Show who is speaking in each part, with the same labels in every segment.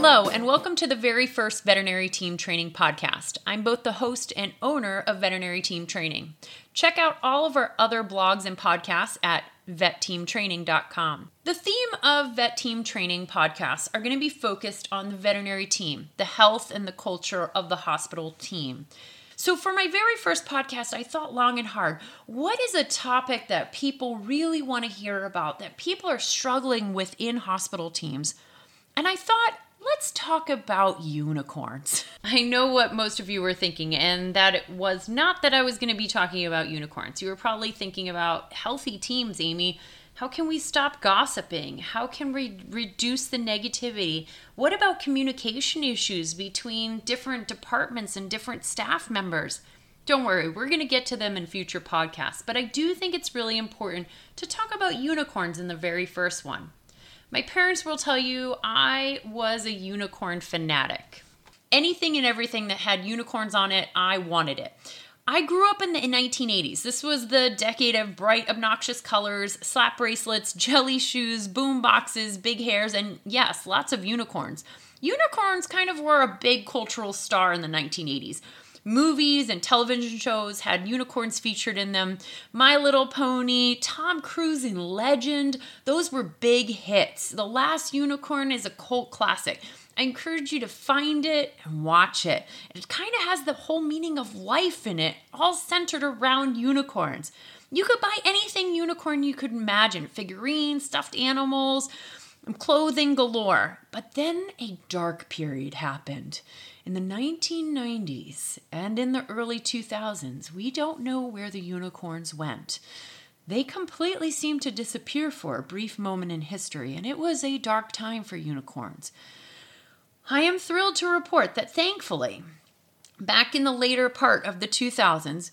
Speaker 1: Hello, and welcome to the very first Veterinary Team Training podcast. I'm both the host and owner of Veterinary Team Training. Check out all of our other blogs and podcasts at vetteamtraining.com. The theme of Vet Team Training podcasts are going to be focused on the veterinary team, the health and the culture of the hospital team. So, for my very first podcast, I thought long and hard what is a topic that people really want to hear about, that people are struggling with in hospital teams? And I thought, let's talk about unicorns. I know what most of you were thinking, and that it was not that I was going to be talking about unicorns. You were probably thinking about healthy teams, Amy. How can we stop gossiping? How can we reduce the negativity? What about communication issues between different departments and different staff members? Don't worry, we're going to get to them in future podcasts, but I do think it's really important to talk about unicorns in the very first one. My parents will tell you I was a unicorn fanatic. Anything and everything that had unicorns on it, I wanted it. I grew up in the 1980s. This was the decade of bright, obnoxious colors, slap bracelets, jelly shoes, boom boxes, big hairs, and yes, lots of unicorns. Unicorns kind of were a big cultural star in the 1980s. Movies and television shows had unicorns featured in them. My Little Pony, Tom Cruise in Legend, those were big hits. The Last Unicorn is a cult classic. I encourage you to find it and watch it. It kind of has the whole meaning of life in it, all centered around unicorns. You could buy anything unicorn you could imagine figurines, stuffed animals, clothing galore. But then a dark period happened. In the 1990s and in the early 2000s, we don't know where the unicorns went. They completely seemed to disappear for a brief moment in history, and it was a dark time for unicorns. I am thrilled to report that thankfully, back in the later part of the 2000s,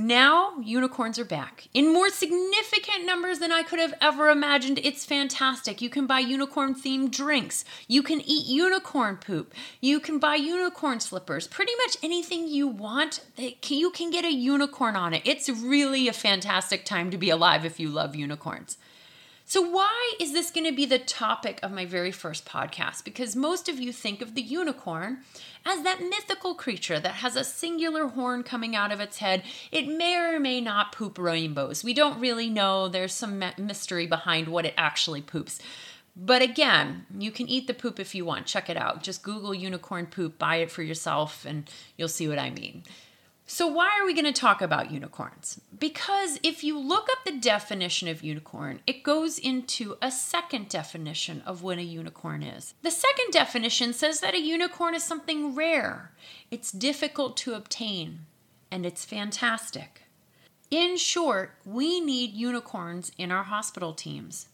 Speaker 1: now unicorns are back in more significant numbers than I could have ever imagined. It's fantastic. You can buy unicorn themed drinks. You can eat unicorn poop. You can buy unicorn slippers. Pretty much anything you want, you can get a unicorn on it. It's really a fantastic time to be alive if you love unicorns. So, why is this going to be the topic of my very first podcast? Because most of you think of the unicorn as that mythical creature that has a singular horn coming out of its head. It may or may not poop rainbows. We don't really know. There's some mystery behind what it actually poops. But again, you can eat the poop if you want. Check it out. Just Google unicorn poop, buy it for yourself, and you'll see what I mean. So, why are we going to talk about unicorns? Because if you look up the definition of unicorn, it goes into a second definition of what a unicorn is. The second definition says that a unicorn is something rare, it's difficult to obtain, and it's fantastic. In short, we need unicorns in our hospital teams.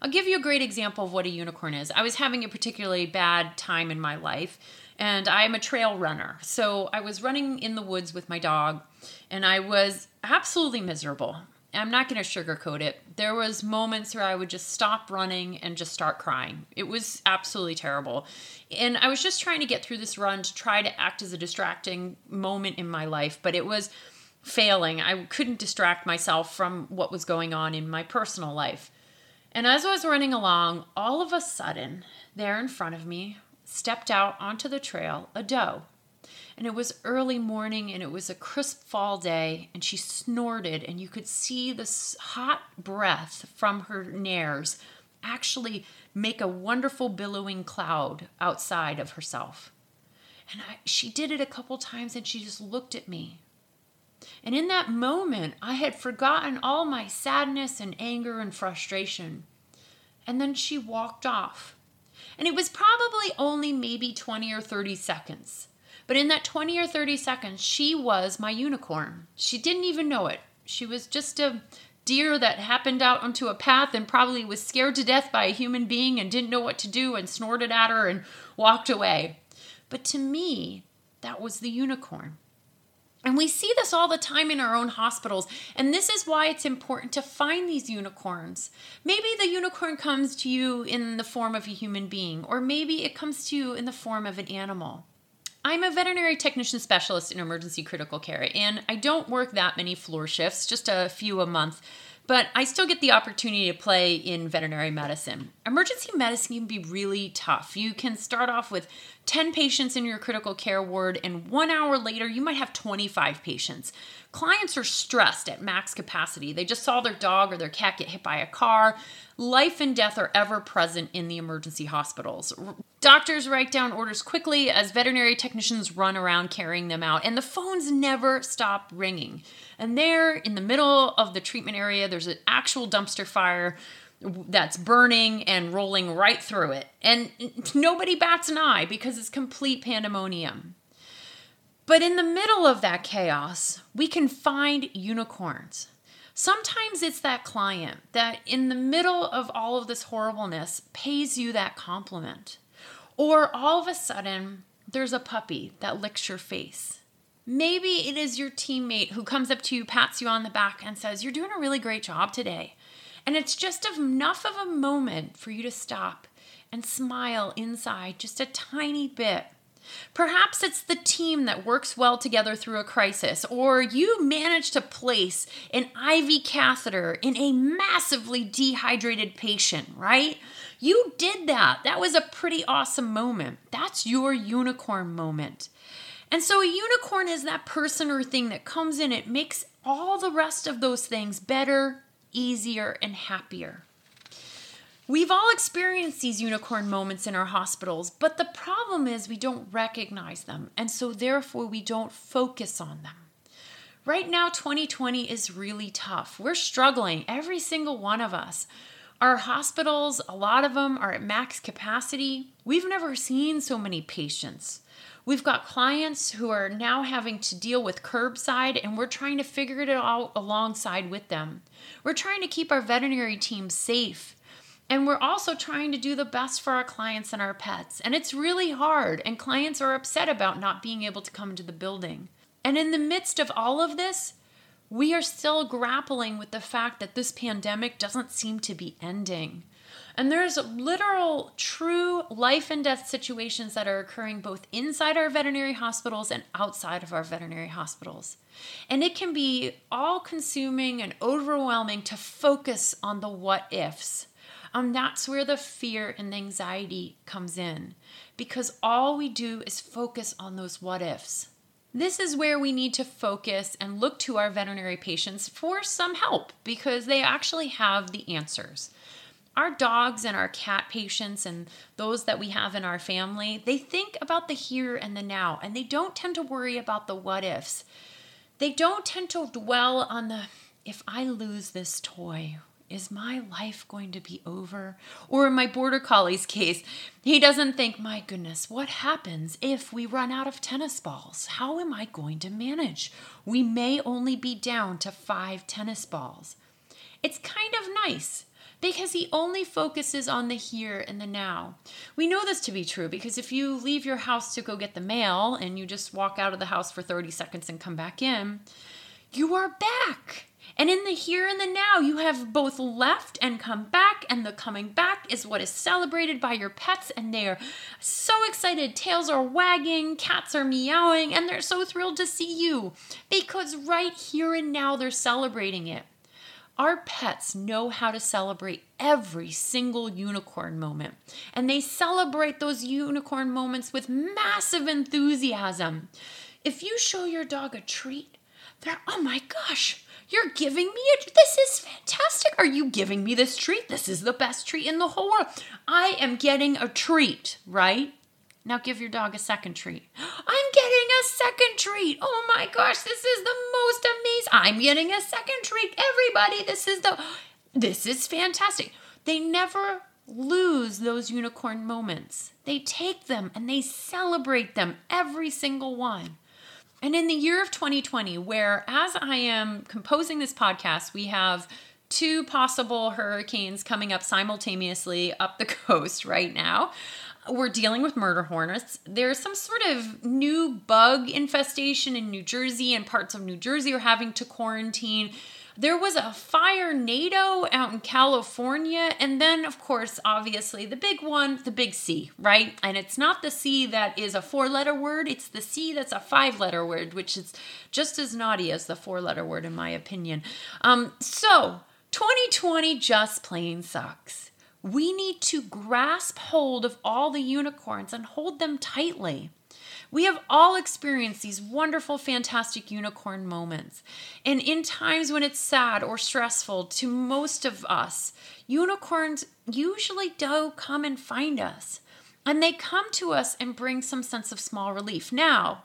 Speaker 1: I'll give you a great example of what a unicorn is. I was having a particularly bad time in my life and I'm a trail runner. So I was running in the woods with my dog and I was absolutely miserable. I'm not going to sugarcoat it. There was moments where I would just stop running and just start crying. It was absolutely terrible. And I was just trying to get through this run to try to act as a distracting moment in my life, but it was failing. I couldn't distract myself from what was going on in my personal life. And as I was running along, all of a sudden, there in front of me stepped out onto the trail a doe. And it was early morning and it was a crisp fall day, and she snorted, and you could see the hot breath from her nares actually make a wonderful billowing cloud outside of herself. And I, she did it a couple times and she just looked at me. And in that moment, I had forgotten all my sadness and anger and frustration. And then she walked off. And it was probably only maybe 20 or 30 seconds. But in that 20 or 30 seconds, she was my unicorn. She didn't even know it. She was just a deer that happened out onto a path and probably was scared to death by a human being and didn't know what to do and snorted at her and walked away. But to me, that was the unicorn. And we see this all the time in our own hospitals. And this is why it's important to find these unicorns. Maybe the unicorn comes to you in the form of a human being, or maybe it comes to you in the form of an animal. I'm a veterinary technician specialist in emergency critical care, and I don't work that many floor shifts, just a few a month. But I still get the opportunity to play in veterinary medicine. Emergency medicine can be really tough. You can start off with 10 patients in your critical care ward, and one hour later, you might have 25 patients. Clients are stressed at max capacity. They just saw their dog or their cat get hit by a car. Life and death are ever present in the emergency hospitals. Doctors write down orders quickly as veterinary technicians run around carrying them out, and the phones never stop ringing. And there, in the middle of the treatment area, there's an actual dumpster fire that's burning and rolling right through it. And nobody bats an eye because it's complete pandemonium. But in the middle of that chaos, we can find unicorns. Sometimes it's that client that, in the middle of all of this horribleness, pays you that compliment. Or all of a sudden, there's a puppy that licks your face. Maybe it is your teammate who comes up to you, pats you on the back, and says, You're doing a really great job today. And it's just enough of a moment for you to stop and smile inside just a tiny bit. Perhaps it's the team that works well together through a crisis, or you manage to place an IV catheter in a massively dehydrated patient, right? You did that. That was a pretty awesome moment. That's your unicorn moment. And so a unicorn is that person or thing that comes in, it makes all the rest of those things better, easier, and happier. We've all experienced these unicorn moments in our hospitals, but the problem is we don't recognize them, and so therefore we don't focus on them. Right now, 2020 is really tough. We're struggling, every single one of us. Our hospitals, a lot of them are at max capacity. We've never seen so many patients. We've got clients who are now having to deal with curbside, and we're trying to figure it out alongside with them. We're trying to keep our veterinary team safe. And we're also trying to do the best for our clients and our pets. And it's really hard, and clients are upset about not being able to come into the building. And in the midst of all of this, we are still grappling with the fact that this pandemic doesn't seem to be ending. And there's literal, true life and death situations that are occurring both inside our veterinary hospitals and outside of our veterinary hospitals. And it can be all consuming and overwhelming to focus on the what ifs. And that's where the fear and the anxiety comes in because all we do is focus on those what ifs. This is where we need to focus and look to our veterinary patients for some help because they actually have the answers our dogs and our cat patients and those that we have in our family, they think about the here and the now and they don't tend to worry about the what ifs. They don't tend to dwell on the if I lose this toy, is my life going to be over? Or in my border collie's case, he doesn't think, my goodness, what happens if we run out of tennis balls? How am I going to manage? We may only be down to five tennis balls. It's kind of nice because he only focuses on the here and the now. We know this to be true because if you leave your house to go get the mail and you just walk out of the house for 30 seconds and come back in, you are back. And in the here and the now, you have both left and come back, and the coming back is what is celebrated by your pets, and they are so excited. Tails are wagging, cats are meowing, and they're so thrilled to see you because right here and now they're celebrating it. Our pets know how to celebrate every single unicorn moment, and they celebrate those unicorn moments with massive enthusiasm. If you show your dog a treat, they're, oh my gosh, you're giving me a, this is fantastic. Are you giving me this treat? This is the best treat in the whole world. I am getting a treat, right? Now give your dog a second treat. I'm getting a second treat. Oh my gosh, this is the most amazing. I'm getting a second treat. Everybody, this is the this is fantastic. They never lose those unicorn moments. They take them and they celebrate them, every single one. And in the year of 2020, where as I am composing this podcast, we have two possible hurricanes coming up simultaneously up the coast right now we're dealing with murder hornets. There's some sort of new bug infestation in New Jersey, and parts of New Jersey are having to quarantine. There was a firenado out in California, and then, of course, obviously, the big one, the big C, right? And it's not the C that is a four letter word, it's the C that's a five letter word, which is just as naughty as the four letter word, in my opinion. Um, so, 2020 just plain sucks. We need to grasp hold of all the unicorns and hold them tightly. We have all experienced these wonderful, fantastic unicorn moments. And in times when it's sad or stressful to most of us, unicorns usually do come and find us. And they come to us and bring some sense of small relief. Now,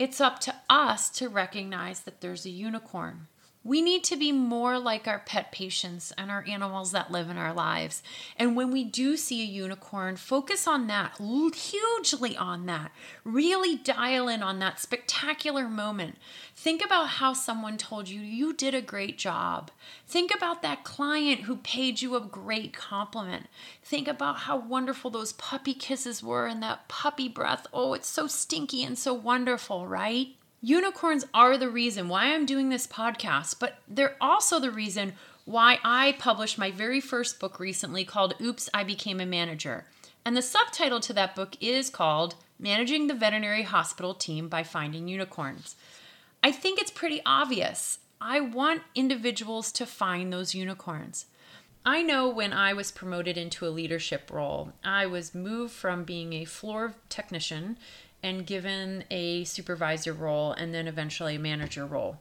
Speaker 1: it's up to us to recognize that there's a unicorn. We need to be more like our pet patients and our animals that live in our lives. And when we do see a unicorn, focus on that, hugely on that. Really dial in on that spectacular moment. Think about how someone told you you did a great job. Think about that client who paid you a great compliment. Think about how wonderful those puppy kisses were and that puppy breath. Oh, it's so stinky and so wonderful, right? Unicorns are the reason why I'm doing this podcast, but they're also the reason why I published my very first book recently called Oops, I Became a Manager. And the subtitle to that book is called Managing the Veterinary Hospital Team by Finding Unicorns. I think it's pretty obvious. I want individuals to find those unicorns. I know when I was promoted into a leadership role, I was moved from being a floor technician and given a supervisor role and then eventually a manager role.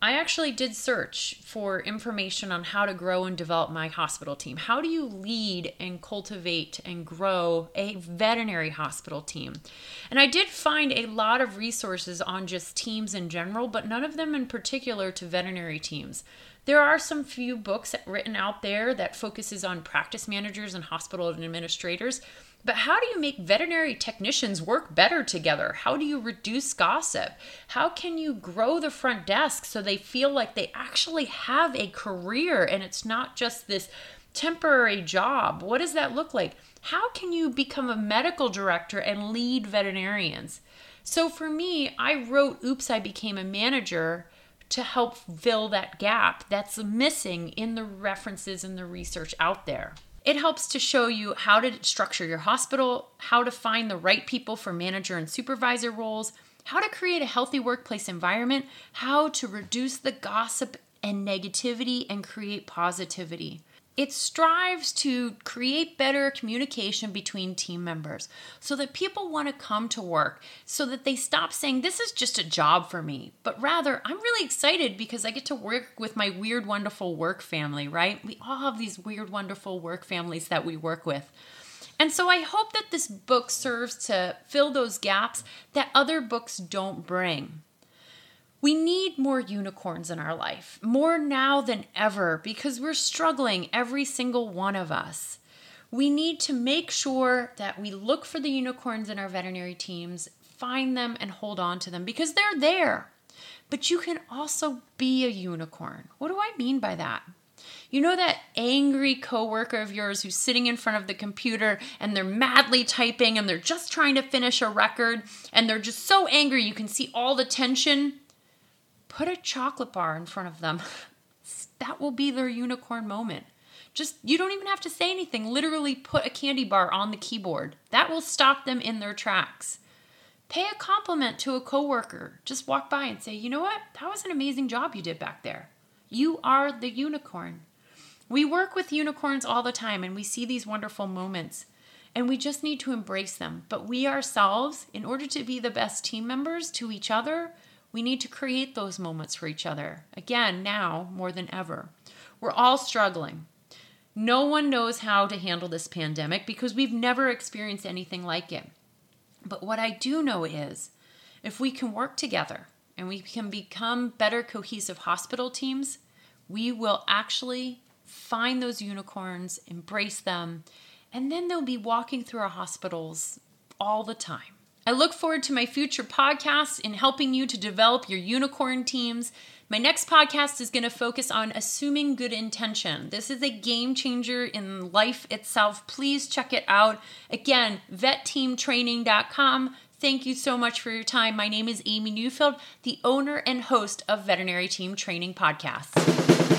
Speaker 1: I actually did search for information on how to grow and develop my hospital team. How do you lead and cultivate and grow a veterinary hospital team? And I did find a lot of resources on just teams in general, but none of them in particular to veterinary teams. There are some few books written out there that focuses on practice managers and hospital administrators, but how do you make veterinary technicians work better together? How do you reduce gossip? How can you grow the front desk so they feel like they actually have a career and it's not just this temporary job? What does that look like? How can you become a medical director and lead veterinarians? So for me, I wrote Oops, I Became a Manager to help fill that gap that's missing in the references and the research out there. It helps to show you how to structure your hospital, how to find the right people for manager and supervisor roles, how to create a healthy workplace environment, how to reduce the gossip and negativity and create positivity. It strives to create better communication between team members so that people want to come to work, so that they stop saying, This is just a job for me, but rather, I'm really excited because I get to work with my weird, wonderful work family, right? We all have these weird, wonderful work families that we work with. And so I hope that this book serves to fill those gaps that other books don't bring. We need more unicorns in our life, more now than ever, because we're struggling, every single one of us. We need to make sure that we look for the unicorns in our veterinary teams, find them, and hold on to them because they're there. But you can also be a unicorn. What do I mean by that? You know that angry coworker of yours who's sitting in front of the computer and they're madly typing and they're just trying to finish a record and they're just so angry you can see all the tension? Put a chocolate bar in front of them. that will be their unicorn moment. Just, you don't even have to say anything. Literally put a candy bar on the keyboard. That will stop them in their tracks. Pay a compliment to a coworker. Just walk by and say, you know what? That was an amazing job you did back there. You are the unicorn. We work with unicorns all the time and we see these wonderful moments and we just need to embrace them. But we ourselves, in order to be the best team members to each other, we need to create those moments for each other. Again, now more than ever. We're all struggling. No one knows how to handle this pandemic because we've never experienced anything like it. But what I do know is if we can work together and we can become better cohesive hospital teams, we will actually find those unicorns, embrace them, and then they'll be walking through our hospitals all the time. I look forward to my future podcasts in helping you to develop your unicorn teams. My next podcast is going to focus on assuming good intention. This is a game changer in life itself. Please check it out. Again, vetteamtraining.com. Thank you so much for your time. My name is Amy Newfield, the owner and host of Veterinary Team Training Podcasts.